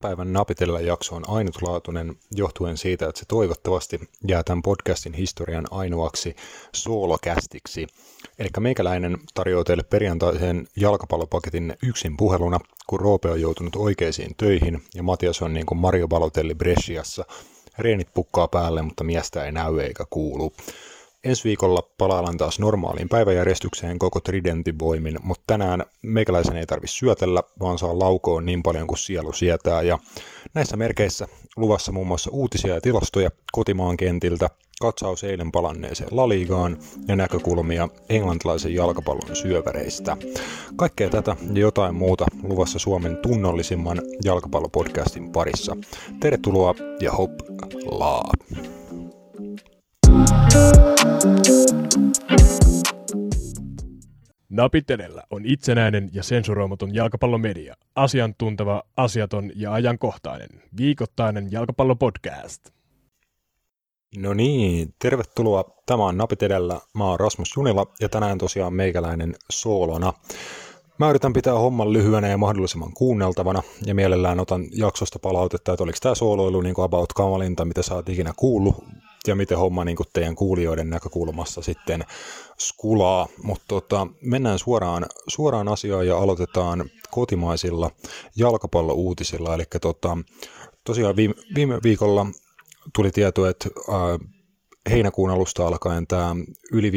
päivän Napitella jakso on ainutlaatuinen johtuen siitä, että se toivottavasti jää tämän podcastin historian ainoaksi soolokästiksi. Eli meikäläinen tarjoaa teille perjantaisen jalkapallopaketin yksin puheluna, kun Roope on joutunut oikeisiin töihin ja Matias on niin kuin Mario Balotelli Bresciassa. Reenit pukkaa päälle, mutta miestä ei näy eikä kuulu. Ensi viikolla palaillaan taas normaaliin päiväjärjestykseen koko Tridentin mutta tänään meikäläisen ei tarvitse syötellä, vaan saa laukoon niin paljon kuin sielu sietää. Ja näissä merkeissä luvassa muun muassa uutisia ja tilastoja kotimaan kentiltä, katsaus eilen palanneeseen laliigaan ja näkökulmia englantilaisen jalkapallon syöväreistä. Kaikkea tätä ja jotain muuta luvassa Suomen tunnollisimman jalkapallopodcastin parissa. Tervetuloa ja hop laa! Napitelellä on itsenäinen ja sensuroimaton jalkapallomedia. Asiantunteva, asiaton ja ajankohtainen. Viikoittainen jalkapallopodcast. No niin, tervetuloa. Tämä on Napit edellä. Mä oon Rasmus Junila ja tänään tosiaan meikäläinen soolona. Mä yritän pitää homman lyhyenä ja mahdollisimman kuunneltavana ja mielellään otan jaksosta palautetta, että oliko tämä sooloilu niin kuin about kamalinta, mitä sä oot ikinä kuullut ja miten homma niin teidän kuulijoiden näkökulmassa sitten skulaa. Mutta tota, mennään suoraan, suoraan asiaan ja aloitetaan kotimaisilla jalkapallouutisilla. Eli tota, tosiaan viime, viime viikolla tuli tieto, että ää, heinäkuun alusta alkaen tämä yli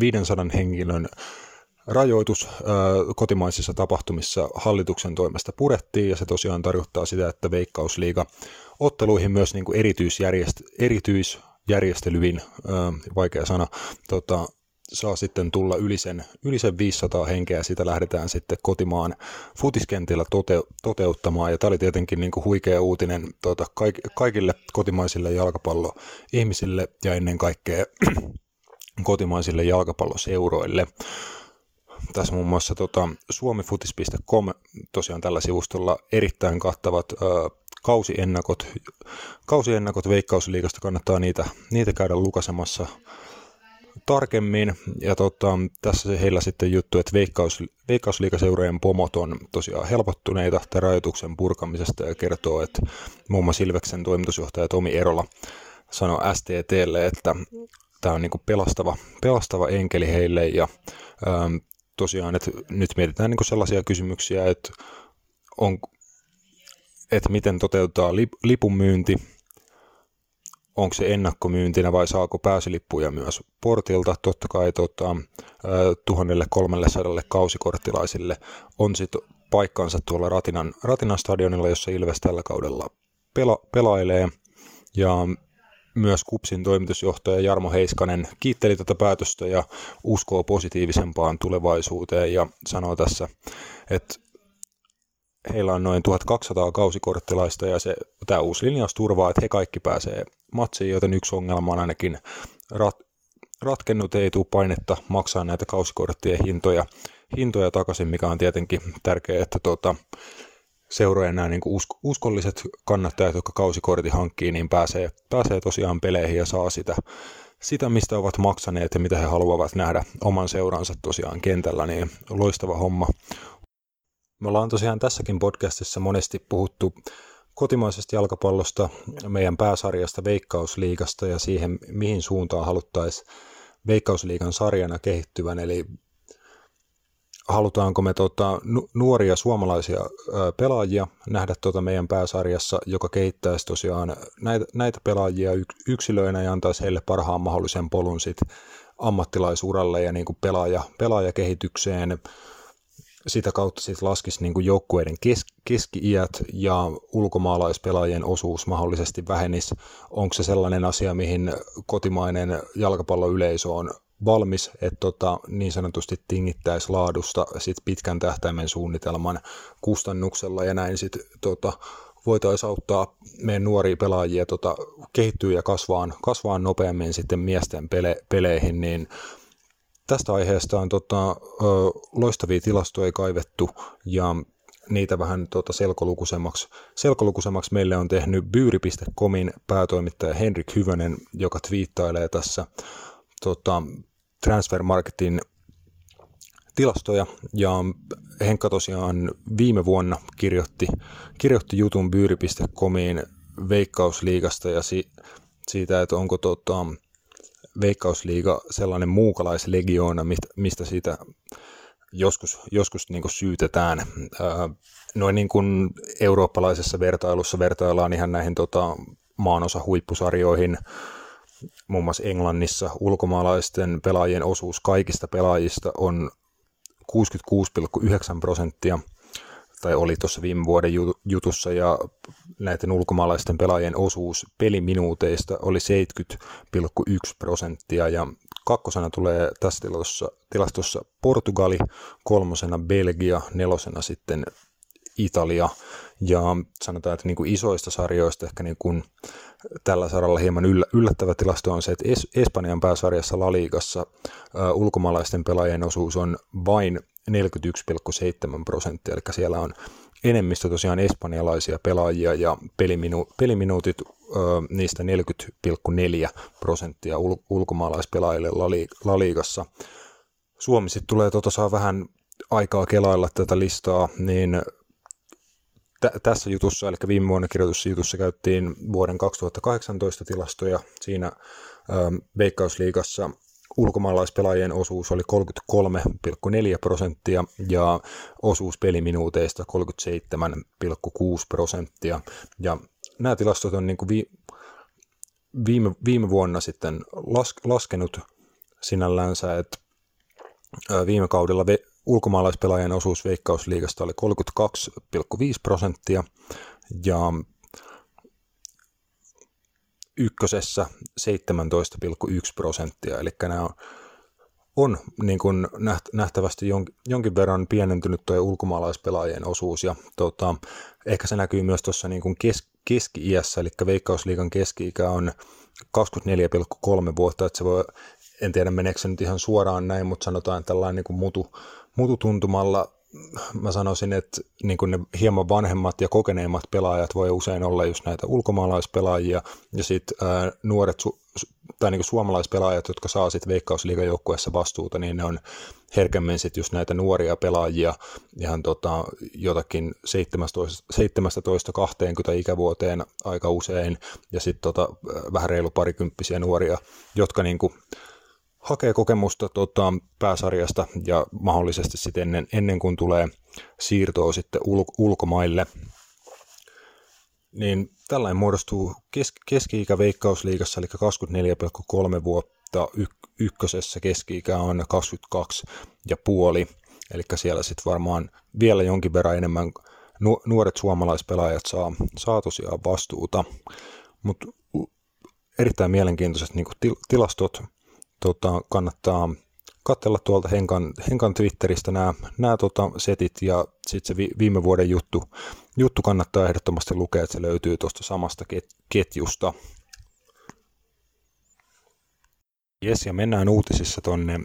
500 henkilön rajoitus ää, kotimaisissa tapahtumissa hallituksen toimesta purettiin ja se tosiaan tarkoittaa sitä, että Veikkausliiga otteluihin myös niin kuin erityisjärjest, erityisjärjestelyin, ää, vaikea sana, tota, saa sitten tulla yli sen, yli sen 500 henkeä, sitä lähdetään sitten kotimaan futiskentillä tote, toteuttamaan, ja tämä oli tietenkin niin kuin huikea uutinen tota, kaik, kaikille kotimaisille jalkapalloihmisille ja ennen kaikkea kotimaisille jalkapalloseuroille. Tässä muun muassa tota, suomifutis.com tosiaan tällä sivustolla erittäin kattavat ö, kausiennakot, kausiennakot Veikkausliigasta, kannattaa niitä, niitä käydä lukasemassa tarkemmin. Ja tota, tässä se heillä sitten juttu, että Veikkaus, Veikkausliikaseurojen pomot on tosiaan helpottuneita tämän rajoituksen purkamisesta ja kertoo, että muun muassa Ilveksen toimitusjohtaja Tomi Erola sanoi STTlle, että tämä on niin pelastava, pelastava enkeli heille ja ähm, tosiaan, että nyt mietitään niin sellaisia kysymyksiä, että, on, että miten toteutetaan lip, lipunmyynti, onko se ennakkomyyntinä vai saako pääsylippuja myös portilta. Totta kai tota, 1300 kausikorttilaisille on sitten paikkansa tuolla Ratinan, Ratinan stadionilla, jossa Ilves tällä kaudella pela, pelailee. Ja myös Kupsin toimitusjohtaja Jarmo Heiskanen kiitteli tätä päätöstä ja uskoo positiivisempaan tulevaisuuteen ja sanoo tässä, että heillä on noin 1200 kausikorttilaista ja se, tämä uusi linjaus turvaa, että he kaikki pääsee matsiin, joten yksi ongelma on ainakin rat, ratkennut, ei tule painetta maksaa näitä kausikorttien hintoja, hintoja takaisin, mikä on tietenkin tärkeää, että tuota, seurojen nämä niin usko, uskolliset kannattajat, jotka kausikortin hankkii, niin pääsee, pääsee tosiaan peleihin ja saa sitä, sitä, mistä ovat maksaneet ja mitä he haluavat nähdä oman seuransa tosiaan kentällä, niin loistava homma. Me ollaan tosiaan tässäkin podcastissa monesti puhuttu kotimaisesta jalkapallosta, meidän pääsarjasta Veikkausliigasta ja siihen, mihin suuntaan haluttaisiin Veikkausliigan sarjana kehittyvän, eli halutaanko me tota, nuoria suomalaisia pelaajia nähdä tota meidän pääsarjassa, joka kehittäisi tosiaan näitä, näitä pelaajia yksilöinä ja antaisi heille parhaan mahdollisen polun sit ammattilaisuralle ja niin kuin pelaaja, pelaajakehitykseen. Sitä kautta sitten laskisi niin kuin joukkueiden kes, keski-iät ja ulkomaalaispelaajien osuus mahdollisesti vähenisi. Onko se sellainen asia, mihin kotimainen jalkapalloyleisö on valmis, että tota, niin sanotusti tingittäisi laadusta sit pitkän tähtäimen suunnitelman kustannuksella ja näin sitten tota, voitaisiin auttaa meidän nuoria pelaajia tota, kehittyä ja kasvaa, kasvaa nopeammin sitten miesten pele, peleihin, niin tästä aiheesta on tota, loistavia tilastoja kaivettu ja niitä vähän tota selkolukuisemmaksi, selkolukuisemmaksi meille on tehnyt byyri.comin päätoimittaja Henrik Hyvönen, joka twiittailee tässä tota, Transfermarketin tilastoja. Ja Henkka tosiaan viime vuonna kirjoitti, kirjoitti jutun byyri.comiin veikkausliigasta ja si, siitä, että onko tota, veikkausliiga sellainen muukalaislegioona, mistä, siitä joskus, joskus niin syytetään. noin niin kuin eurooppalaisessa vertailussa vertaillaan ihan näihin tota, maanosa huippusarjoihin, muun muassa Englannissa ulkomaalaisten pelaajien osuus kaikista pelaajista on 66,9 prosenttia, tai oli tuossa viime vuoden jutussa, ja näiden ulkomaalaisten pelaajien osuus peliminuuteista oli 70,1 prosenttia, ja kakkosena tulee tässä tilastossa, tilastossa Portugali, kolmosena Belgia, nelosena sitten Italia, ja sanotaan, että niin kuin isoista sarjoista ehkä niin kuin tällä saralla hieman yllättävä tilasto on se, että es- Espanjan pääsarjassa La Ligassa ulkomaalaisten pelaajien osuus on vain 41,7 prosenttia, eli siellä on enemmistö tosiaan espanjalaisia pelaajia ja peliminu- peliminuutit uh, niistä 40,4 prosenttia ul- ulkomaalaispelaajille La, La Ligassa. Suomi sitten tulee tota saa vähän aikaa kelailla tätä listaa, niin t- tässä jutussa, eli viime vuonna kirjoitussa jutussa käyttiin vuoden 2018 tilastoja. Siinä Veikkausliigassa ulkomaalaispelaajien osuus oli 33,4 prosenttia ja osuus peliminuuteista 37,6 prosenttia. Ja nämä tilastot on niin kuin vi- viime, viime vuonna sitten las- laskenut sinällänsä, että viime kaudella ulkomaalaispelaajien osuus Veikkausliigasta oli 32,5 prosenttia ja ykkösessä 17,1 prosenttia, eli nämä on, on niin kuin nähtävästi jonkin verran pienentynyt tuo ulkomaalaispelaajien osuus, ja tota, ehkä se näkyy myös tuossa niin kuin kes, keski-iässä, eli Veikkausliigan keski-ikä on 24,3 vuotta, että se voi, en tiedä meneekö se nyt ihan suoraan näin, mutta sanotaan tällainen niin kuin mutu, mututuntumalla mä sanoisin, että niin ne hieman vanhemmat ja kokeneemmat pelaajat voi usein olla just näitä ulkomaalaispelaajia ja sitten nuoret su- tai niin suomalaispelaajat, jotka saa sitten veikkausliigajoukkueessa vastuuta, niin ne on herkemmin sitten just näitä nuoria pelaajia ihan tota, jotakin 17-20 ikävuoteen aika usein ja sitten tota, vähän reilu parikymppisiä nuoria, jotka niin kuin hakee kokemusta tota, pääsarjasta ja mahdollisesti sitten ennen, ennen kuin tulee siirtoa sitten ul, ulkomaille. Niin tällainen muodostuu kes, keski-ikä veikkausliigassa, eli 24,3 vuotta, y, ykkösessä keski-ikä on 22 ja puoli, eli siellä sitten varmaan vielä jonkin verran enemmän nu, nuoret suomalaispelaajat saa, saa tosiaan vastuuta, mutta erittäin mielenkiintoiset niin til, tilastot tota, kannattaa katsella tuolta Henkan, Henkan Twitteristä nämä, nämä tota, setit ja sitten se vi, viime vuoden juttu, juttu kannattaa ehdottomasti lukea, että se löytyy tuosta samasta ket, ketjusta. Jes, ja mennään uutisissa tonne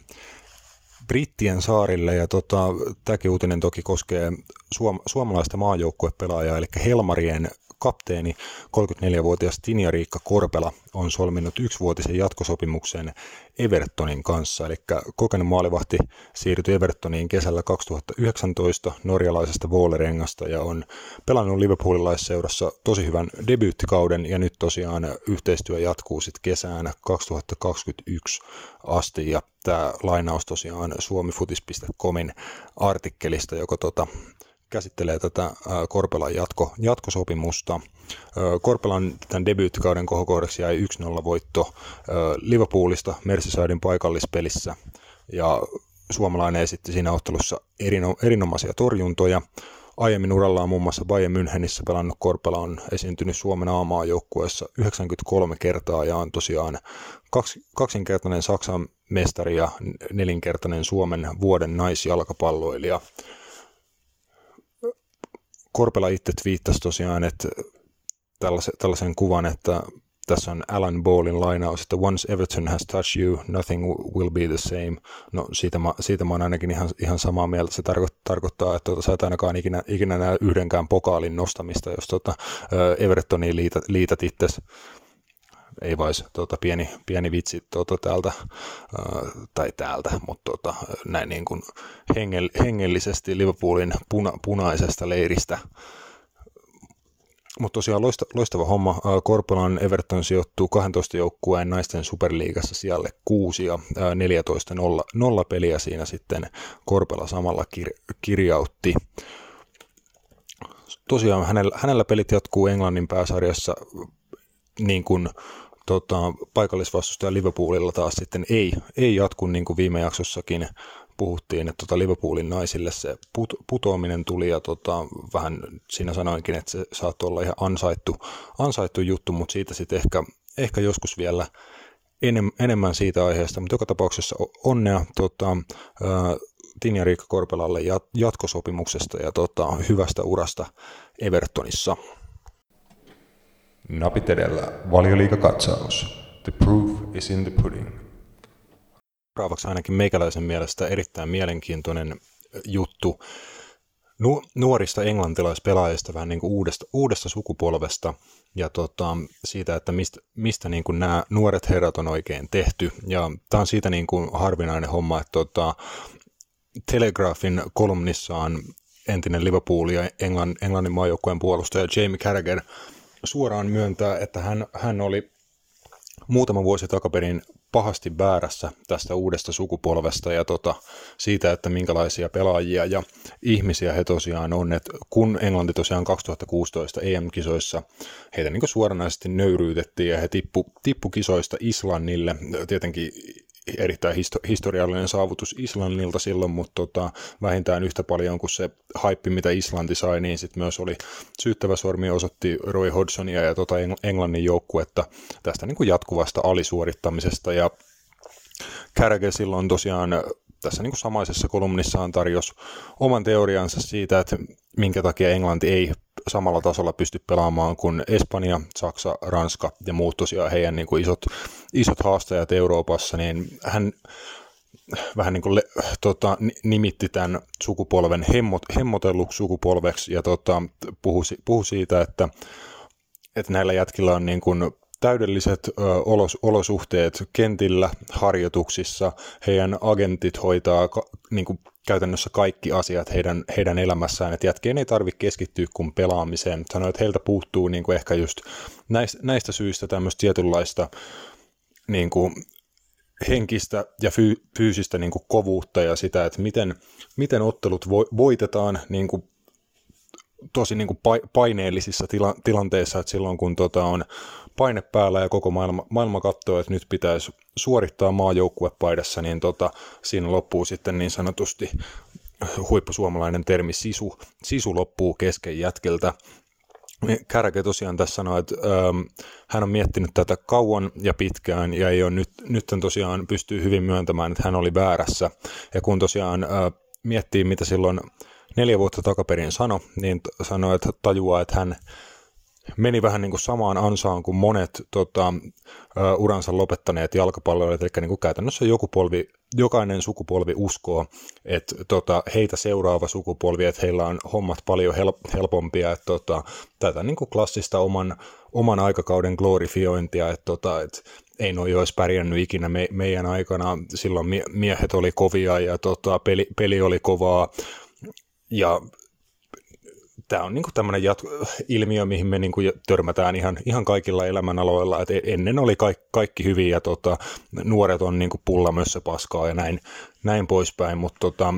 Brittien saarille, ja tota, tämäkin uutinen toki koskee suom- suomalaista maajoukkuepelaajaa, eli Helmarien kapteeni, 34-vuotias Tinja Riikka Korpela, on solminut yksivuotisen jatkosopimuksen Evertonin kanssa. Eli kokenut maalivahti siirtyi Evertoniin kesällä 2019 norjalaisesta Voolerengasta ja on pelannut Liverpoolilaisseurassa tosi hyvän debyyttikauden ja nyt tosiaan yhteistyö jatkuu sitten kesään 2021 asti ja tämä lainaus tosiaan suomifutis.comin artikkelista, joka tota, käsittelee tätä Korpelan jatko, jatkosopimusta. Korpelan tämän debyyttikauden kohokohdaksi jäi 1-0 voitto Liverpoolista Merseysidein paikallispelissä ja suomalainen esitti siinä ottelussa erino, erinomaisia torjuntoja. Aiemmin urallaan muun muassa Bayern Münchenissä pelannut Korpela on esiintynyt Suomen a joukkueessa 93 kertaa ja on tosiaan kaksi, kaksinkertainen Saksan mestari ja nelinkertainen Suomen vuoden naisjalkapalloilija. Korpela itse twiittasi tosiaan, että tällaisen, tällaisen kuvan, että tässä on Alan Ballin lainaus, että once Everton has touched you, nothing will be the same. No siitä mä, siitä mä oon ainakin ihan, ihan samaa mieltä. Se tarko, tarkoittaa, että tuota, sä et ainakaan ikinä, ikinä näe yhdenkään pokaalin nostamista, jos tuota, Evertoniin liität, liität itsesi ei vais tota, pieni, pieni vitsi tota, täältä, ää, tai täältä, mutta tota, näin niin kuin hengel, hengellisesti Liverpoolin puna, punaisesta leiristä. Mutta tosiaan loista, loistava homma. Korpelan Everton sijoittuu 12 joukkueen naisten superliigassa sijalle 6 ja 14 nolla, nolla peliä siinä sitten Korpela samalla kir, kirjautti tosiaan hänellä, hänellä pelit jatkuu Englannin pääsarjassa niin kuin tota, paikallisvastustaja Liverpoolilla taas sitten ei, ei jatku niin kuin viime jaksossakin puhuttiin, että tota Liverpoolin naisille se put, putoaminen tuli ja tota, vähän siinä sanoinkin, että se saattoi olla ihan ansaittu, ansaittu juttu, mutta siitä sitten ehkä, ehkä joskus vielä enem, enemmän siitä aiheesta, mutta joka tapauksessa onnea tota, Tinja Riikka Korpelalle jatkosopimuksesta ja tota, hyvästä urasta Evertonissa. Napit edellä, valioliikakatsaus. The proof is in the pudding. Seuraavaksi ainakin meikäläisen mielestä erittäin mielenkiintoinen juttu nu- nuorista englantilaispelaajista, vähän niin kuin uudesta, uudesta sukupolvesta ja tota, siitä, että mistä, mistä niin kuin nämä nuoret herrat on oikein tehty. Ja tämä on siitä niin kuin harvinainen homma, että tota, Telegraphin kolumnissaan entinen Liverpool ja Englann, Englannin maajoukkueen puolustaja Jamie Carragher suoraan myöntää, että hän, hän oli muutama vuosi takaperin pahasti väärässä tästä uudesta sukupolvesta ja tota, siitä, että minkälaisia pelaajia ja ihmisiä he tosiaan on. Et kun Englanti tosiaan 2016 EM-kisoissa heitä niin suoranaisesti nöyryytettiin ja he tippu, tippu kisoista Islannille, tietenkin erittäin histo- historiallinen saavutus Islannilta silloin, mutta tota, vähintään yhtä paljon kuin se haippi, mitä Islanti sai, niin sitten myös oli syyttävä sormi osoitti Roy Hodgsonia ja tota Englannin joukkuetta tästä niin kuin jatkuvasta alisuorittamisesta. Ja Kärke silloin tosiaan tässä niin kuin samaisessa kolumnissaan tarjosi oman teoriansa siitä, että minkä takia Englanti ei samalla tasolla pysty pelaamaan kuin Espanja, Saksa, Ranska ja muut tosiaan heidän niin kuin isot, isot haastajat Euroopassa, niin hän vähän niin kuin le, tota, nimitti tämän sukupolven hemmot, hemmotelluksi sukupolveksi ja tota, puhui, puhui siitä, että, että näillä jätkillä on niin kuin täydelliset olos, olosuhteet kentillä, harjoituksissa, heidän agentit hoitaa ka, niin kuin käytännössä kaikki asiat heidän, heidän elämässään, että jätkeen ei tarvitse keskittyä kuin pelaamiseen. Sanoin, että heiltä puuttuu niin kuin ehkä just näistä, näistä syistä tämmöistä tietynlaista niin kuin henkistä ja fy, fyysistä niin kuin kovuutta ja sitä, että miten, miten ottelut vo, voitetaan niin kuin tosi niin kuin paineellisissa tila, tilanteissa, että silloin kun tota on paine päällä ja koko maailma, maailma katsoo, että nyt pitäisi suorittaa maajoukkuepaidassa, niin tota, siinä loppuu sitten niin sanotusti huippusuomalainen termi sisu, sisu loppuu kesken jätkeltä. Kärke tosiaan tässä sanoi, että ähm, hän on miettinyt tätä kauan ja pitkään ja ei ole nyt, nyt tosiaan pystyy hyvin myöntämään, että hän oli väärässä. Ja kun tosiaan äh, miettii, mitä silloin neljä vuotta takaperin sanoi, niin sanoi, että tajuaa, että hän meni vähän niin kuin samaan ansaan kuin monet tota, uransa lopettaneet jalkapalloilijat, eli niin kuin käytännössä joku polvi, jokainen sukupolvi uskoo, että tota, heitä seuraava sukupolvi, että heillä on hommat paljon help- helpompia, että tota, tätä niin kuin klassista oman, oman aikakauden glorifiointia, että tota, että ei noi olisi pärjännyt ikinä me, meidän aikana, silloin mie- miehet oli kovia ja tota, peli, peli oli kovaa, ja tämä on niinku tämmöinen jat- ilmiö, mihin me niinku törmätään ihan, ihan kaikilla elämänaloilla, että e-, ennen oli kaikki, kaikki hyviä ja tota, nuoret on niinku pullamössä paskaa ja näin, näin poispäin, mutta tota,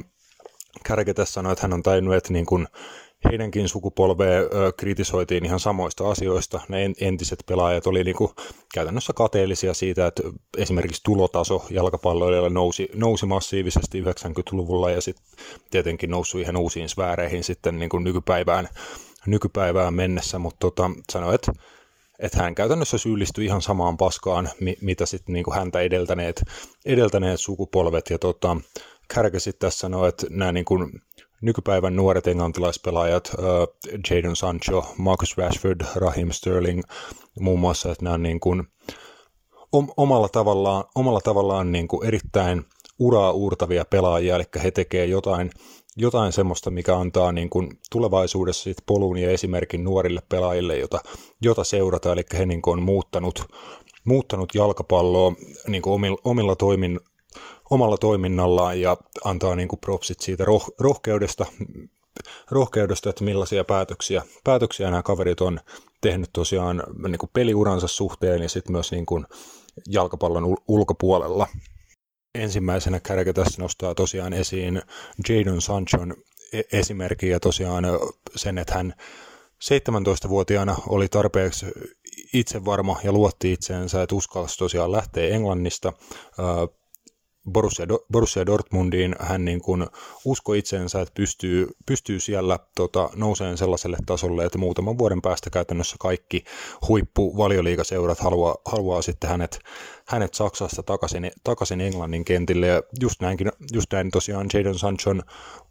Kärke tässä sanoi, että hän on tainnut, että niin kuin heidänkin sukupolvea kritisoitiin ihan samoista asioista. Ne entiset pelaajat oli niin kuin käytännössä kateellisia siitä, että esimerkiksi tulotaso jalkapalloilla nousi, nousi massiivisesti 90-luvulla ja sitten tietenkin noussut ihan uusiin sfääreihin sitten niin kuin nykypäivään, nykypäivään mennessä, mutta tota, sanoi, että että hän käytännössä syyllistyi ihan samaan paskaan, mitä sitten niin häntä edeltäneet, edeltäneet sukupolvet. Ja tota, Kärke sitten tässä sanoi, että nämä niin kuin nykypäivän nuoret englantilaispelaajat, uh, Jadon Sancho, Marcus Rashford, Raheem Sterling muun muassa, että nämä on niin kuin omalla tavallaan, omalla tavallaan niin kuin erittäin uraa uurtavia pelaajia, eli he tekevät jotain, jotain semmoista, mikä antaa niin kuin tulevaisuudessa sit polun ja esimerkin nuorille pelaajille, jota, jota seurata, eli he niin kuin on muuttanut, muuttanut jalkapalloa niin kuin omilla, omilla toimin, omalla toiminnallaan ja antaa niin kuin propsit siitä roh, rohkeudesta, rohkeudesta, että millaisia päätöksiä, päätöksiä nämä kaverit on tehnyt tosiaan niin kuin peliuransa suhteen ja sitten myös niin kuin jalkapallon ulkopuolella. Ensimmäisenä kärkä tässä nostaa tosiaan esiin Jadon Sanchon e-, esimerkin ja tosiaan sen, että hän 17-vuotiaana oli tarpeeksi itsevarma ja luotti itseensä, että uskalsi tosiaan lähteä Englannista Borussia, Borussia Dortmundiin. Hän niin kuin uskoi itseensä, että pystyy, pystyy siellä tota, nouseen sellaiselle tasolle, että muutaman vuoden päästä käytännössä kaikki huippuvalioliikaseurat haluaa, haluaa sitten hänet, hänet Saksasta takaisin, takaisin Englannin kentille. Ja just, näinkin, just näin tosiaan Jadon Sanchon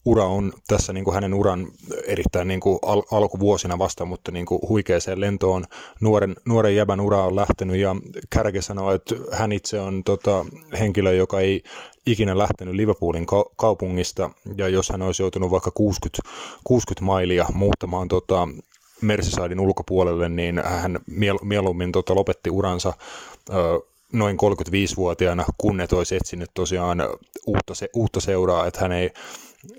ura on tässä niin kuin hänen uran erittäin niin kuin al- alkuvuosina vasta, mutta niin kuin huikeeseen lentoon nuoren, nuoren jäbän ura on lähtenyt ja Kärke sanoo, että hän itse on tota, henkilö, joka ei ikinä lähtenyt Liverpoolin ka- kaupungista ja jos hän olisi joutunut vaikka 60, 60 mailia muuttamaan tota, Merseysidein ulkopuolelle, niin hän miel- mieluummin tota, lopetti uransa ö, noin 35-vuotiaana, kun et olisi etsinyt tosiaan uutta, se, uutta seuraa, että hän ei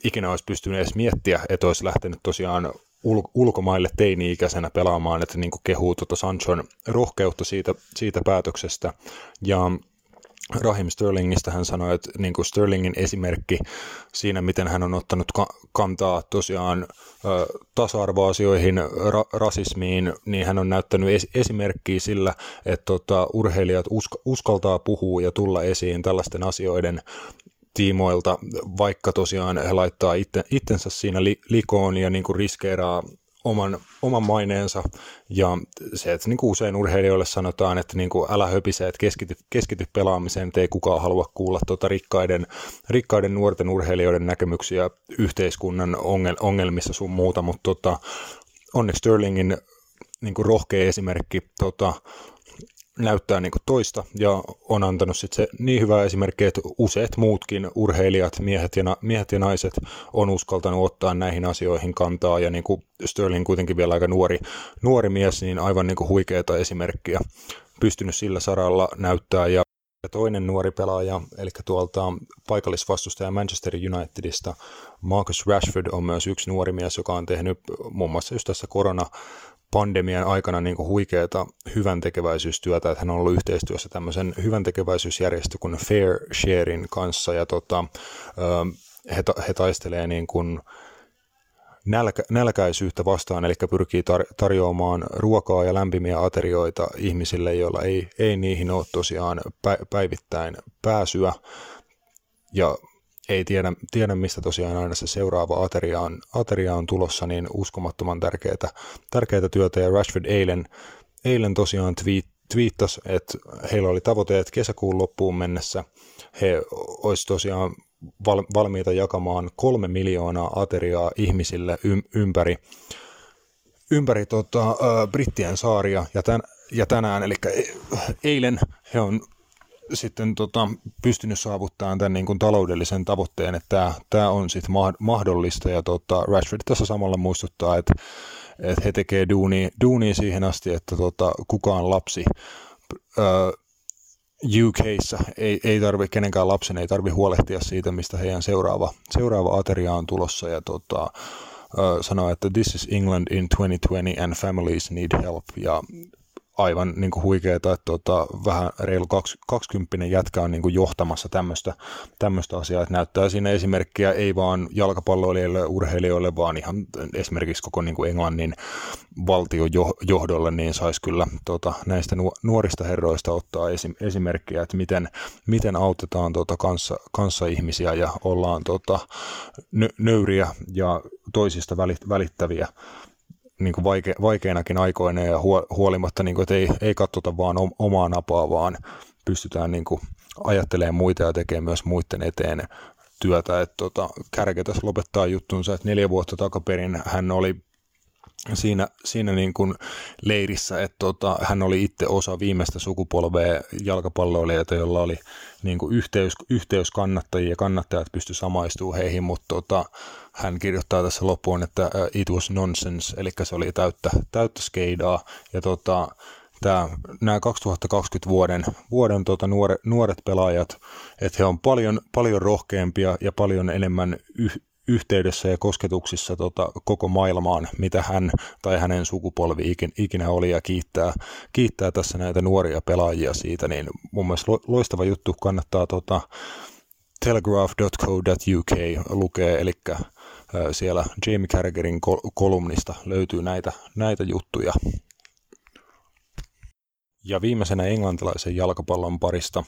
ikinä olisi pystynyt edes miettiä, että olisi lähtenyt tosiaan ul- ulkomaille teini-ikäisenä pelaamaan, että niin kuin kehuu tuota Sanchon rohkeutta siitä, siitä päätöksestä. Ja Rahim Sterlingistä hän sanoi, että niin kuin Sterlingin esimerkki siinä, miten hän on ottanut ka- kantaa tosiaan tasa-arvoasioihin, ra- rasismiin, niin hän on näyttänyt es- esimerkkiä sillä, että tota, urheilijat usk- uskaltaa puhua ja tulla esiin tällaisten asioiden tiimoilta, vaikka tosiaan he laittaa itte, itsensä siinä li, likoon ja niin kuin riskeeraa oman, oman maineensa. Ja se, että niin kuin usein urheilijoille sanotaan, että niin kuin älä höpise, että keskity, keskity pelaamiseen, ei kukaan halua kuulla tuota rikkaiden, rikkaiden nuorten urheilijoiden näkemyksiä yhteiskunnan ongel, ongelmissa sun muuta, mutta tota, onneksi Sterlingin niin kuin rohkea esimerkki tota, näyttää niin kuin toista ja on antanut sit se niin hyvä esimerkki, että useat muutkin urheilijat, miehet ja, na- miehet ja naiset on uskaltanut ottaa näihin asioihin kantaa ja niin kuin Sterling kuitenkin vielä aika nuori, nuori mies, niin aivan niin huikeita esimerkkiä pystynyt sillä saralla näyttää. Ja toinen nuori pelaaja, eli tuolta paikallisvastustaja Manchester Unitedista, Marcus Rashford on myös yksi nuori mies, joka on tehnyt muun muassa just tässä korona pandemian aikana niin huikeata hyvän tekeväisyystyötä, että hän on ollut yhteistyössä tämmöisen hyvän tekeväisyysjärjestö kuin Fair Sharein kanssa ja tota, he, he taistelee niin kuin nälkä, nälkäisyyttä vastaan, eli pyrkii tar- tarjoamaan ruokaa ja lämpimiä aterioita ihmisille, joilla ei, ei niihin ole tosiaan päivittäin pääsyä. Ja ei tiedä, tiedä, mistä tosiaan aina se seuraava ateria on, ateria on tulossa, niin uskomattoman tärkeää, tärkeää työtä. Ja Rashford eilen, eilen tosiaan twiit, twiittasi, että heillä oli tavoitteet kesäkuun loppuun mennessä. He olisivat tosiaan val, valmiita jakamaan kolme miljoonaa ateriaa ihmisille ympäri, ympäri tota, ä, Brittien saaria. Ja, tän, ja tänään, eli eilen he on sitten tota, pystynyt saavuttamaan tämän niin kuin taloudellisen tavoitteen, että tämä, tämä on sitten mahdollista. Ja tota, Rashford tässä samalla muistuttaa, että, että he tekee duunia, duunia siihen asti, että tota, kukaan lapsi ää, UKissa ei, ei tarvi, kenenkään lapsen ei tarvi huolehtia siitä, mistä heidän seuraava, seuraava ateria on tulossa. Ja tota, sanoo, että this is England in 2020 and families need help. Ja aivan niin kuin huikeeta, että tota, vähän reilu 20 jätkä on niin kuin johtamassa tämmöistä, tämmöistä asiaa, että näyttää siinä esimerkkiä ei vaan jalkapalloilijoille ja urheilijoille, vaan ihan esimerkiksi koko niin kuin Englannin valtion johdolle, niin saisi kyllä tota, näistä nuorista herroista ottaa esim, esimerkkiä, että miten, miten autetaan tota, kanssa, kanssa ihmisiä ja ollaan tota, nöyriä ja toisista välittäviä niin kuin vaike, vaikeinakin aikoina ja huolimatta, niin kuin, että ei, ei katsota vaan omaa napaa, vaan pystytään niin kuin ajattelemaan muita ja tekemään myös muiden eteen työtä. Että tota, Kärke tässä lopettaa juttunsa, että neljä vuotta takaperin hän oli siinä, siinä niin kuin leirissä, että tota, hän oli itse osa viimeistä sukupolvea jalkapalloilijoita, jolla oli niin kuin yhteys, yhteys kannattajia ja kannattajat pysty samaistumaan heihin, mutta tota, hän kirjoittaa tässä loppuun, että it was nonsense, eli se oli täyttä, täyttä skeidaa, ja tota, tämä, nämä 2020 vuoden, vuoden tota, nuore, nuoret pelaajat, että he on paljon, paljon rohkeampia ja paljon enemmän yh, yhteydessä ja kosketuksissa tota, koko maailmaan, mitä hän tai hänen sukupolvi ikinä oli. Ja kiittää, kiittää tässä näitä nuoria pelaajia siitä, niin mun mielestä loistava juttu kannattaa tota, telegraph.co.uk lukee, eli siellä Jamie Carragherin kolumnista löytyy näitä, näitä juttuja. Ja viimeisenä englantilaisen jalkapallon parista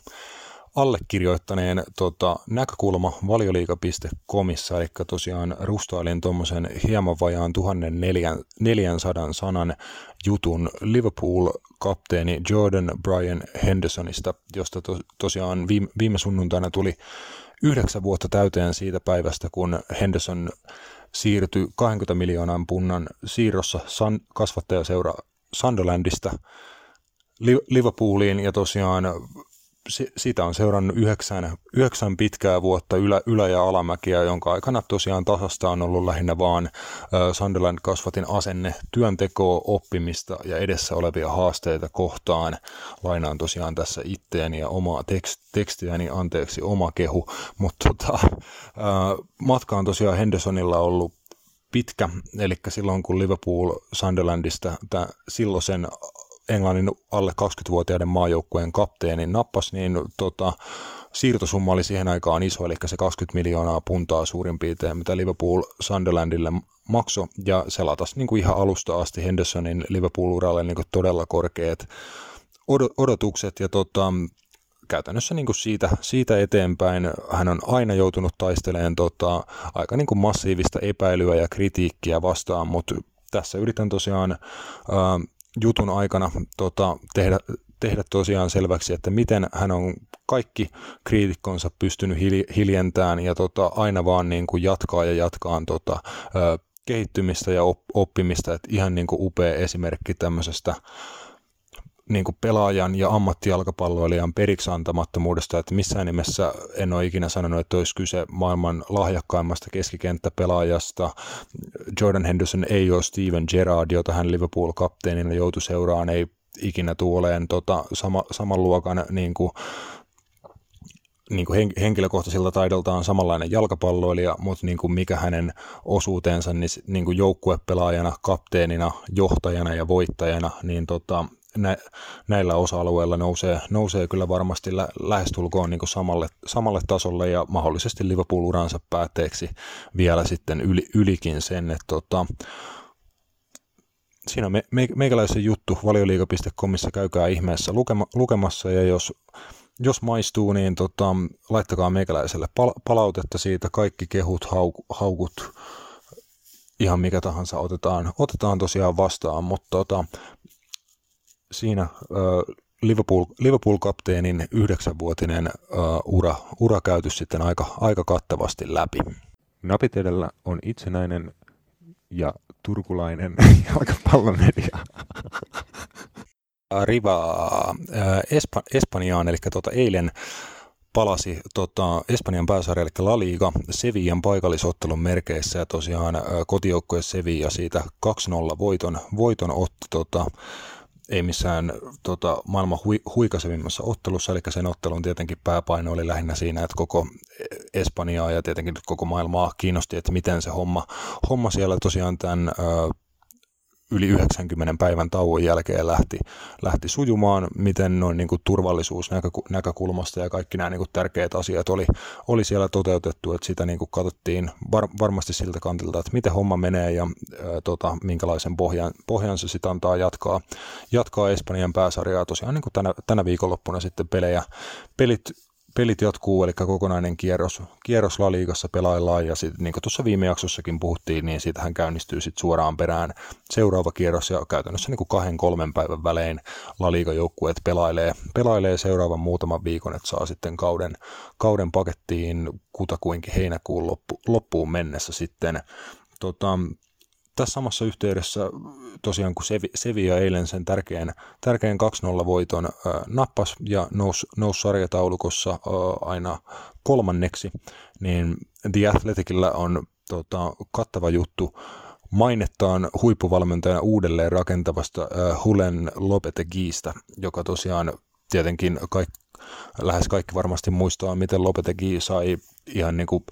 allekirjoittaneen tota, näkökulma valioliiga.comissa, eli tosiaan rustailin tuommoisen hieman vajaan 1400 sanan jutun Liverpool-kapteeni Jordan Brian Hendersonista, josta to, tosiaan viime, viime sunnuntaina tuli yhdeksän vuotta täyteen siitä päivästä, kun Henderson siirtyi 20 miljoonan punnan siirrossa san, kasvattajaseura Sunderlandista Liverpooliin. Ja tosiaan siitä on seurannut yhdeksän, yhdeksän pitkää vuotta ylä, ylä- ja alamäkiä, jonka aikana tosiaan tasasta on ollut lähinnä vaan Sunderland kasvatin asenne työntekoa, oppimista ja edessä olevia haasteita kohtaan. Lainaan tosiaan tässä itteeni ja omaa tekst, tekstiäni, anteeksi oma kehu, mutta tota, matka on tosiaan Hendersonilla ollut pitkä, eli silloin kun Liverpool Sunderlandista tämä silloisen Englannin alle 20-vuotiaiden maajoukkueen kapteenin nappas, niin tota, siirtosumma oli siihen aikaan iso, eli se 20 miljoonaa puntaa suurin piirtein, mitä Liverpool Sunderlandille maksoi, ja se latasi niin kuin ihan alusta asti Hendersonin Liverpool-uralle niin kuin todella korkeat odotukset, ja tota, käytännössä niin kuin siitä, siitä eteenpäin hän on aina joutunut taistelemaan tota, aika niin kuin massiivista epäilyä ja kritiikkiä vastaan, mutta tässä yritän tosiaan ää, jutun aikana tota, tehdä, tehdä tosiaan selväksi, että miten hän on kaikki kriitikkonsa pystynyt hiljentämään ja tota, aina vaan niin kuin jatkaa ja jatkaa tota, kehittymistä ja oppimista. että ihan niin kuin upea esimerkki tämmöisestä niin kuin pelaajan ja ammattijalkapalloilijan periksi antamattomuudesta, että missään nimessä en ole ikinä sanonut, että olisi kyse maailman lahjakkaimmasta keskikenttäpelaajasta. Jordan Henderson ei ole Steven Gerrard, jota hän Liverpool-kapteenina joutui seuraan, ei ikinä tuoleen tota, sama, saman luokan niin kuin, niin kuin henkilökohtaisilta taidoltaan samanlainen jalkapalloilija, mutta niin kuin mikä hänen osuutensa niin, niin kuin joukkuepelaajana, kapteenina, johtajana ja voittajana, niin tota, nä, näillä osa-alueilla nousee, nousee kyllä varmasti lä, lähestulkoon niin samalle, samalle tasolle ja mahdollisesti Liverpool-uransa päätteeksi vielä sitten yli, ylikin sen, että tota, siinä on me, me, meikäläisen juttu valioliiga.comissa, käykää ihmeessä lukema, lukemassa ja jos, jos maistuu, niin tota, laittakaa meikäläiselle pal, palautetta siitä, kaikki kehut, hauk, haukut, ihan mikä tahansa otetaan, otetaan tosiaan vastaan, mutta tota, siinä Liverpool, Liverpool-kapteenin yhdeksänvuotinen ura, ura käyty sitten aika, aika kattavasti läpi. Napit edellä on itsenäinen ja turkulainen jalkapallomedia. Riva Espa, Espanjaan, eli tuota eilen palasi tota, Espanjan pääsarja, eli La Liga, Sevillan paikallisottelun merkeissä ja tosiaan kotijoukkue Sevilla siitä 2-0 voiton, voiton otti tota, ei missään tota, maailman hui, huikasevimmassa ottelussa, eli sen ottelun tietenkin pääpaino oli lähinnä siinä, että koko Espanjaa ja tietenkin koko maailmaa kiinnosti, että miten se homma, homma siellä tosiaan tämän yli 90 päivän tauon jälkeen lähti, lähti sujumaan, miten noin niin turvallisuusnäkökulmasta ja kaikki nämä niin kuin tärkeät asiat oli, oli siellä toteutettu, että sitä niin kuin katsottiin var, varmasti siltä kantilta, että miten homma menee ja ää, tota, minkälaisen pohjan, pohjan se sitten antaa jatkaa, jatkaa Espanjan pääsarjaa. Tosiaan niin kuin tänä, tänä viikonloppuna sitten pelejä, pelit pelit jatkuu, eli kokonainen kierros, kierros La Ligassa pelaillaan, ja sitten niin kuin tuossa viime jaksossakin puhuttiin, niin siitähän käynnistyy sitten suoraan perään seuraava kierros, ja käytännössä niin kuin kahden kolmen päivän välein La Liga-joukkueet pelailee, pelailee seuraavan muutaman viikon, että saa sitten kauden, kauden pakettiin kutakuinkin heinäkuun loppu, loppuun mennessä sitten. Tota, tässä samassa yhteydessä tosiaan kun Sevi, Sevilla eilen sen tärkeän, tärkeän 2-0 voiton äh, nappas ja nousi nous sarjataulukossa äh, aina kolmanneksi, niin The Athleticillä on tota, kattava juttu mainettaan huippuvalmentajana uudelleen rakentavasta äh, Hulen Lopetegiista, joka tosiaan tietenkin kaik, lähes kaikki varmasti muistaa, miten Lopetegi sai ihan niin kuin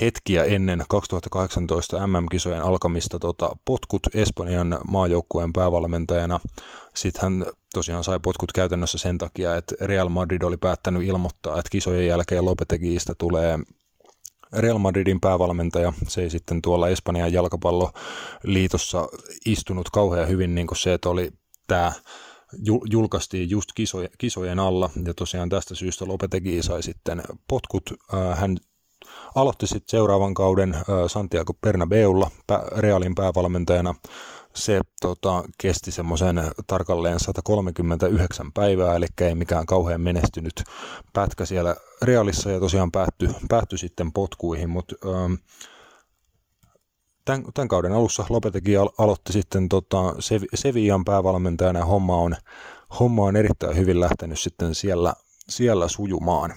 hetkiä ennen 2018 MM-kisojen alkamista tota, potkut Espanjan maajoukkueen päävalmentajana. Sitten hän tosiaan sai potkut käytännössä sen takia, että Real Madrid oli päättänyt ilmoittaa, että kisojen jälkeen Lopetegiistä tulee Real Madridin päävalmentaja. Se ei sitten tuolla Espanjan jalkapalloliitossa istunut kauhean hyvin niin kuin se, että oli tämä julkaistiin just kisojen, alla, ja tosiaan tästä syystä Lopetegi sai sitten potkut. Hän aloitti sitten seuraavan kauden Santiago Bernabeulla Realin päävalmentajana. Se tota, kesti semmoisen tarkalleen 139 päivää, eli ei mikään kauhean menestynyt pätkä siellä Realissa ja tosiaan päättyi, päättyi sitten potkuihin, mutta ähm, tämän, tämän kauden alussa Lopetekin aloitti sitten tota Sevillan päävalmentajana ja homma on, homma on erittäin hyvin lähtenyt sitten siellä, siellä sujumaan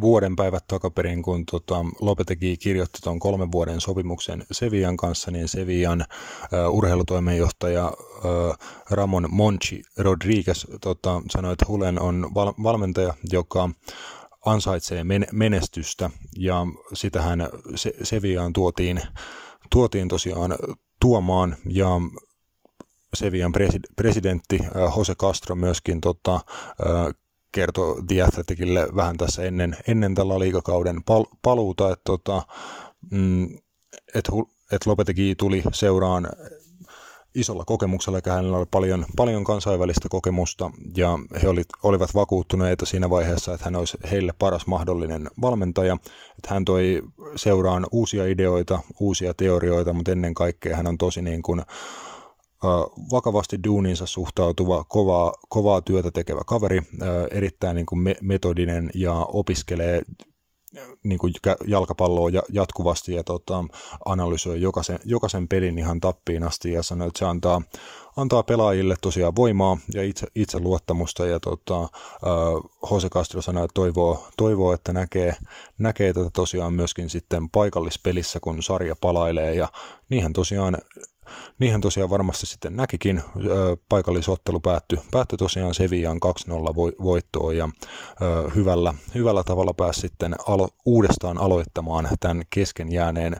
vuoden päivät takaperin, kun tota, Lopetegi kirjoitti tuon kolmen vuoden sopimuksen Sevian kanssa, niin Sevian uh, urheilutoimenjohtaja uh, Ramon Monchi Rodriguez tota, sanoi, että Hulen on val- valmentaja, joka ansaitsee men- menestystä, ja sitähän se- Seviaan tuotiin, tuotiin tosiaan tuomaan, ja Sevian presidentti Jose Castro myöskin tota, kertoi The Athleticille vähän tässä ennen, ennen tällä liikakauden pal- paluuta, että tota, mm, et, et Lopetegi tuli seuraan isolla kokemuksella, ja hänellä oli paljon, paljon kansainvälistä kokemusta, ja he olit, olivat vakuuttuneita siinä vaiheessa, että hän olisi heille paras mahdollinen valmentaja. Että hän toi seuraan uusia ideoita, uusia teorioita, mutta ennen kaikkea hän on tosi niin kuin, vakavasti duuninsa suhtautuva, kovaa, kovaa työtä tekevä kaveri, erittäin niin kuin metodinen ja opiskelee niin kuin jalkapalloa jatkuvasti ja tota, analysoi jokaisen, jokaisen pelin ihan tappiin asti ja sanoi, että se antaa, antaa pelaajille tosiaan voimaa ja itse, itse luottamusta ja tota, Jose Castro sanoi, että toivoo, toivoo että näkee, näkee tätä tosiaan myöskin sitten paikallispelissä, kun sarja palailee ja niinhän tosiaan niinhän tosiaan varmasti sitten näkikin. Paikallisottelu päättyi, päättyi tosiaan Seviaan 2-0 voittoon ja hyvällä, hyvällä tavalla pääsi sitten alo, uudestaan aloittamaan tämän kesken jääneen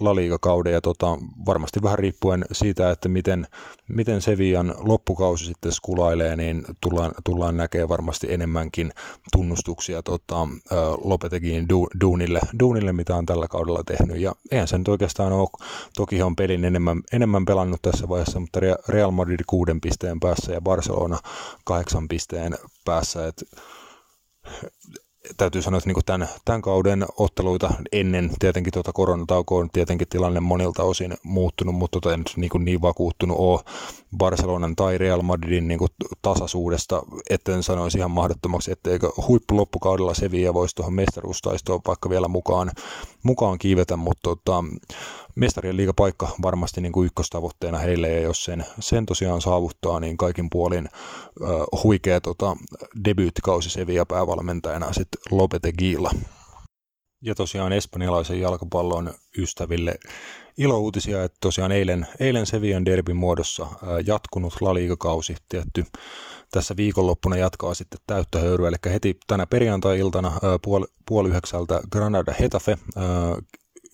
laliikakauden ja tota, varmasti vähän riippuen siitä, että miten, miten Sevian loppukausi sitten skulailee, niin tullaan, tullaan näkemään varmasti enemmänkin tunnustuksia tota, Lopetekin du, duunille, duunille, mitä on tällä kaudella tehnyt. Ja eihän se nyt oikeastaan ole, toki on pelin enemmän, enemmän pelannut tässä vaiheessa, mutta Real Madrid kuuden pisteen päässä ja Barcelona kahdeksan pisteen päässä. Et täytyy sanoa, että niin tämän, tämän kauden otteluita ennen tietenkin tuota koronataukoa on tietenkin tilanne monilta osin muuttunut, mutta tota en nyt niin, niin vakuuttunut ole Barcelonan tai Real Madridin niin kuin tasaisuudesta, etten sanoisi ihan mahdottomaksi, etteikö huippuloppukaudella Sevilla voisi tuohon mestaruustaistoon vaikka vielä mukaan, mukaan kiivetä, mutta tota, mestarien liigapaikka varmasti niin kuin ykköstavoitteena heille, ja jos sen, sen tosiaan saavuttaa, niin kaikin puolin uh, huikea tota, debyyttikausi Sevilla päävalmentajana sitten Lopetegilla. Ja tosiaan espanjalaisen jalkapallon ystäville ilouutisia, että tosiaan eilen, eilen Sevian derbin muodossa jatkunut La Liga-kausi tietty tässä viikonloppuna jatkaa sitten täyttä höyryä, eli heti tänä perjantai-iltana puoli, puoli yhdeksältä Granada Hetafe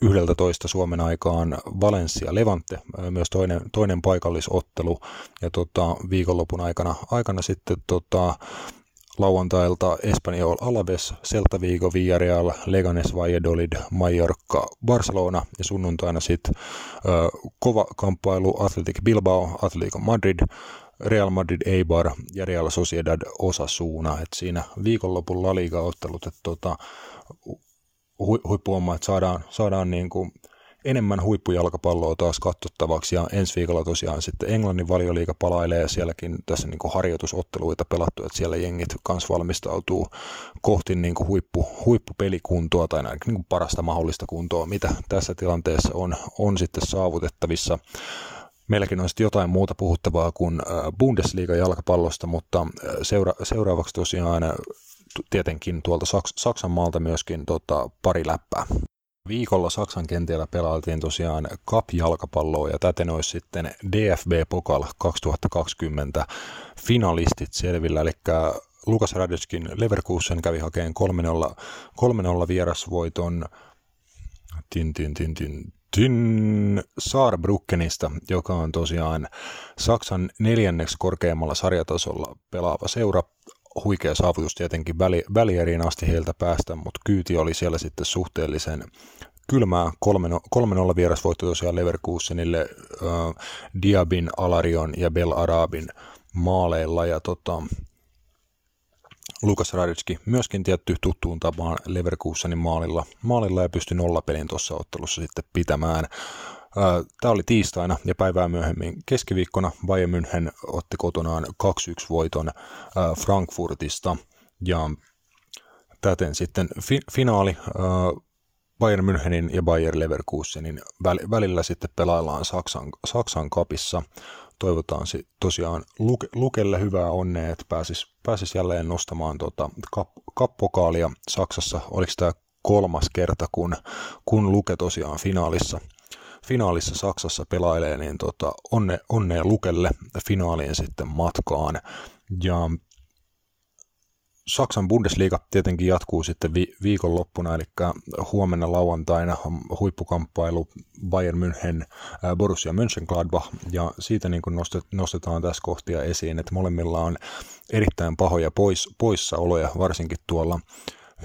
11 Suomen aikaan Valencia Levante, myös toinen, toinen paikallisottelu, ja tota, viikonlopun aikana, aikana sitten tota, lauantailta Espanyol Alaves, Celta Vigo, Villarreal, Leganes, Valladolid, Mallorca, Barcelona ja sunnuntaina sitten kova kamppailu Athletic Bilbao, Atletico Madrid, Real Madrid Eibar ja Real Sociedad Osasuna. Et siinä viikonlopun La Liga-ottelut, että tota, huippuomma, että saadaan, saadaan niin kuin enemmän huippujalkapalloa taas katsottavaksi ja ensi viikolla tosiaan sitten Englannin valioliiga palailee ja sielläkin tässä niin kuin harjoitusotteluita pelattu, että siellä jengit kanssa valmistautuu kohti niin kuin huippu, huippupelikuntoa tai niin kuin parasta mahdollista kuntoa, mitä tässä tilanteessa on, on sitten saavutettavissa. Meilläkin on sitten jotain muuta puhuttavaa kuin Bundesliga-jalkapallosta, mutta seura- seuraavaksi tosiaan tietenkin tuolta Saks- Saksan maalta myöskin tota, pari läppää. Viikolla Saksan kentillä pelailtiin tosiaan Cup-jalkapalloa ja täten olisi sitten DFB Pokal 2020 finalistit selvillä, eli Lukas Radetskin Leverkusen kävi hakeen 3-0, 3-0 vierasvoiton. Tin, tin, tin, tin, tin, Saarbrückenista, joka on tosiaan Saksan neljänneksi korkeammalla sarjatasolla pelaava seura huikea saavutus tietenkin väli, välieriin asti heiltä päästä, mutta kyyti oli siellä sitten suhteellisen kylmää 3-0 vierasvoitto tosiaan Leverkusenille äh, Diabin, Alarion ja Bel Arabin maaleilla ja tota, Lukas Raditski myöskin tietty tuttuun tapaan Leverkusenin maalilla, maalilla ja pystyi nollapelin tuossa ottelussa sitten pitämään. Tämä oli tiistaina ja päivää myöhemmin keskiviikkona Bayern München otti kotonaan 2-1 voiton Frankfurtista ja täten sitten fi- finaali Bayern Münchenin ja Bayern Leverkusenin välillä sitten pelaillaan Saksan, Saksan kapissa. Toivotaan si- tosiaan Luke, Lukelle hyvää onnea, että pääsis, pääsis jälleen nostamaan tota kap, kappokaalia Saksassa. Oliko tämä kolmas kerta, kun, kun Luke tosiaan finaalissa – finaalissa Saksassa pelailee, niin tota, onne, onnea Lukelle finaaliin sitten matkaan. Ja Saksan Bundesliga tietenkin jatkuu sitten vi- viikonloppuna, eli huomenna lauantaina huippukamppailu Bayern München, äh, Borussia Mönchengladbach, ja siitä niin nostet, nostetaan tässä kohtia esiin, että molemmilla on erittäin pahoja pois, poissaoloja, varsinkin tuolla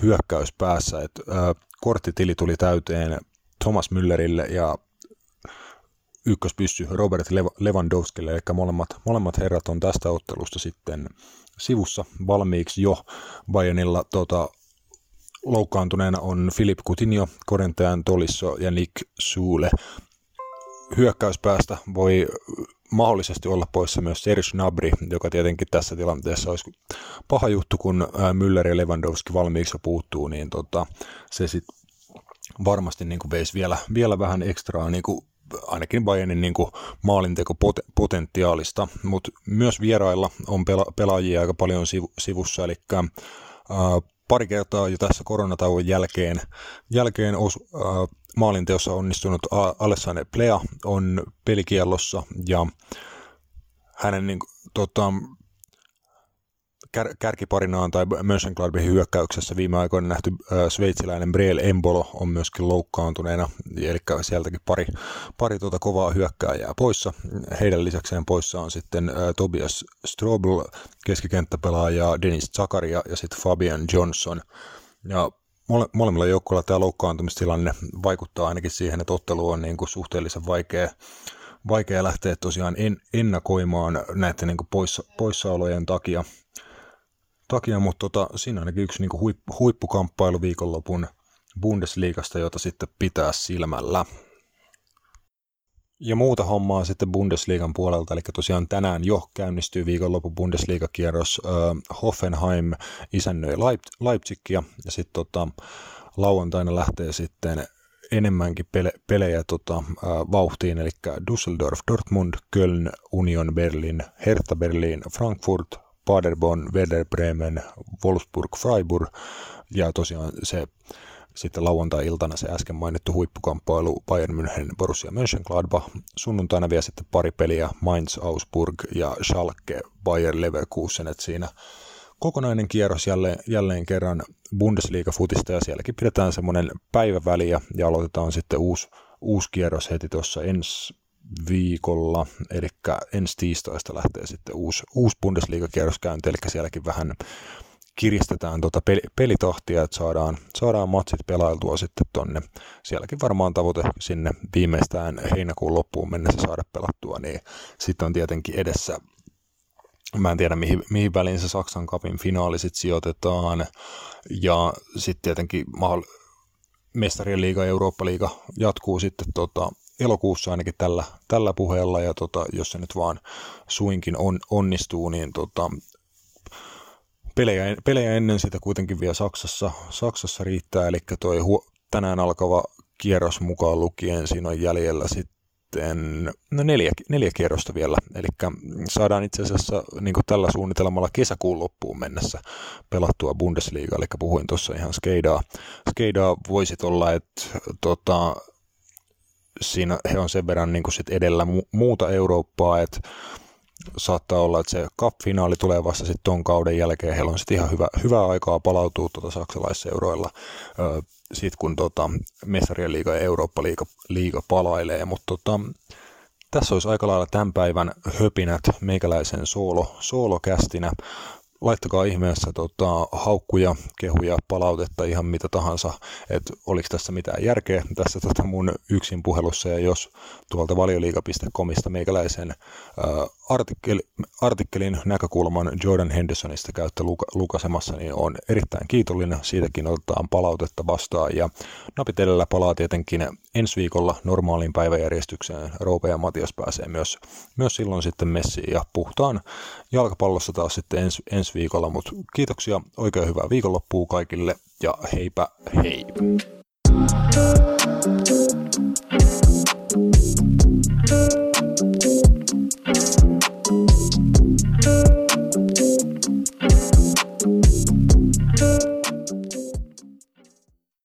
hyökkäyspäässä, että äh, korttitili tuli täyteen Thomas Müllerille ja ykköspyssy Robert Lewandowskille, eli molemmat, molemmat herrat on tästä ottelusta sitten sivussa valmiiksi jo Bayernilla tota, loukkaantuneena on Filip Coutinho, Korentajan Tolisso ja Nick Suule. Hyökkäyspäästä voi mahdollisesti olla poissa myös Serge Nabri, joka tietenkin tässä tilanteessa olisi paha juttu, kun Müller ja Lewandowski valmiiksi puuttuu, niin tota, se sitten varmasti niin kuin veisi vielä, vielä vähän ekstraa niin kuin ainakin Bayernin niin maalintekopotentiaalista, mutta myös vierailla on pela- pelaajia aika paljon sivu- sivussa, eli ää, pari kertaa jo tässä koronatauon jälkeen, jälkeen os, ää, maalinteossa onnistunut Alessane Plea on pelikiellossa ja hänen niin, tota, kär, kärkiparinaan tai Mönchengladbachin hyökkäyksessä viime aikoina nähty äh, sveitsiläinen Breel Embolo on myöskin loukkaantuneena, eli sieltäkin pari, pari tuota kovaa hyökkääjää poissa. Heidän lisäkseen poissa on sitten äh, Tobias Strobel, keskikenttäpelaaja Dennis Zakaria ja sitten Fabian Johnson. Ja mole, molemmilla joukkoilla tämä loukkaantumistilanne vaikuttaa ainakin siihen, että ottelu on niin kuin suhteellisen vaikea vaikea lähteä tosiaan en, ennakoimaan näiden niin poissa, poissaolojen takia takia, mutta tota, siinä ainakin yksi niin huip, huippukamppailu viikonlopun Bundesliigasta, jota sitten pitää silmällä. Ja muuta hommaa sitten Bundesliigan puolelta, eli tosiaan tänään jo käynnistyy viikonlopun Bundesliga-kierros. Äh, Hoffenheim isännöi Leip- Leipzigia ja sitten tota, lauantaina lähtee sitten enemmänkin pele- pelejä tota, äh, vauhtiin, eli Düsseldorf, Dortmund, Köln, Union Berlin, Hertha Berlin, Frankfurt, Paderborn, Werder Bremen, Wolfsburg, Freiburg ja tosiaan se sitten lauantai-iltana se äsken mainittu huippukamppailu Bayern München, Borussia Mönchengladbach. Sunnuntaina vielä sitten pari peliä Mainz, Augsburg ja Schalke, Bayern Leverkusen, että siinä kokonainen kierros jälleen, jälleen kerran Bundesliga-futista ja sielläkin pidetään semmoinen päiväväli ja, ja aloitetaan sitten uusi, uusi kierros heti tuossa ensi viikolla, eli ensi tiistaista lähtee sitten uusi, uusi Bundesliga-kierros käynti, eli sielläkin vähän kiristetään tuota peli, pelitahtia, että saadaan, saadaan matsit pelailtua sitten tonne. Sielläkin varmaan tavoite sinne viimeistään heinäkuun loppuun mennessä saada pelattua, niin sitten on tietenkin edessä Mä en tiedä, mihin, mihin väliin se Saksan kapin finaali sitten sijoitetaan. Ja sitten tietenkin mahdoll- mestarien liiga ja Eurooppa-liiga jatkuu sitten tota, elokuussa ainakin tällä, tällä puheella, ja tota, jos se nyt vaan suinkin on, onnistuu, niin tota, pelejä, pelejä ennen sitä kuitenkin vielä Saksassa, Saksassa riittää, eli toi hu, tänään alkava kierros mukaan lukien, siinä on jäljellä sitten sitten no neljä, neljä kierrosta vielä, eli saadaan itse asiassa niin tällä suunnitelmalla kesäkuun loppuun mennessä pelattua Bundesliga, eli puhuin tuossa ihan skeidaa. Skeidaa voisi olla, että tota, siinä he on sen verran niin sit edellä mu- muuta Eurooppaa, että saattaa olla, että se cup-finaali tulee vasta sitten ton kauden jälkeen. Heillä on sitten ihan hyvä, hyvää aikaa palautua tuota saksalaisseuroilla sitten kun tota, Mestarien liiga ja Eurooppa-liiga liiga palailee, mutta tota, tässä olisi aika lailla tämän päivän höpinät meikäläisen soolo, soolokästinä laittakaa ihmeessä tota, haukkuja, kehuja, palautetta, ihan mitä tahansa, että oliko tässä mitään järkeä tässä tota mun yksin puhelussa, ja jos tuolta valioliiga.comista meikäläisen ää, artikkeli, artikkelin näkökulman Jordan Hendersonista käytte luka, lukasemassa, niin on erittäin kiitollinen, siitäkin otetaan palautetta vastaan, ja napit edellä palaa tietenkin ensi viikolla normaaliin päiväjärjestykseen, Roope ja Matias pääsee myös, myös silloin sitten messiin, ja puhtaan jalkapallossa taas sitten ensi, ensi ensi viikolla, mutta kiitoksia, oikein hyvää viikonloppua kaikille ja heipä hei! thank you